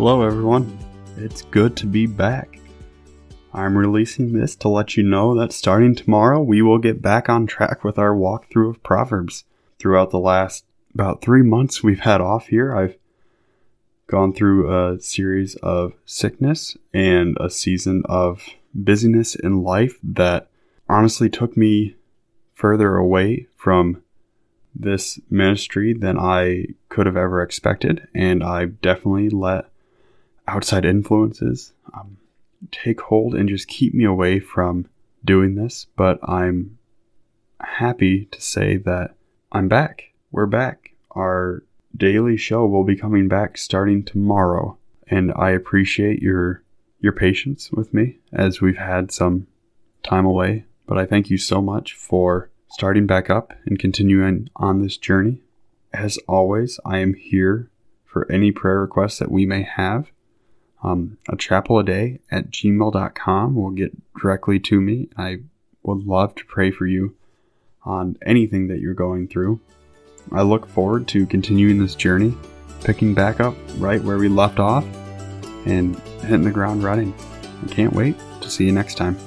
Hello, everyone. It's good to be back. I'm releasing this to let you know that starting tomorrow, we will get back on track with our walkthrough of Proverbs. Throughout the last about three months we've had off here, I've gone through a series of sickness and a season of busyness in life that honestly took me further away from this ministry than I could have ever expected. And I definitely let outside influences um, take hold and just keep me away from doing this. But I'm happy to say that I'm back. We're back. Our daily show will be coming back starting tomorrow. And I appreciate your your patience with me as we've had some time away. But I thank you so much for starting back up and continuing on this journey. As always, I am here for any prayer requests that we may have um, a chapel a day at gmail.com will get directly to me. I would love to pray for you on anything that you're going through. I look forward to continuing this journey, picking back up right where we left off, and hitting the ground running. I can't wait to see you next time.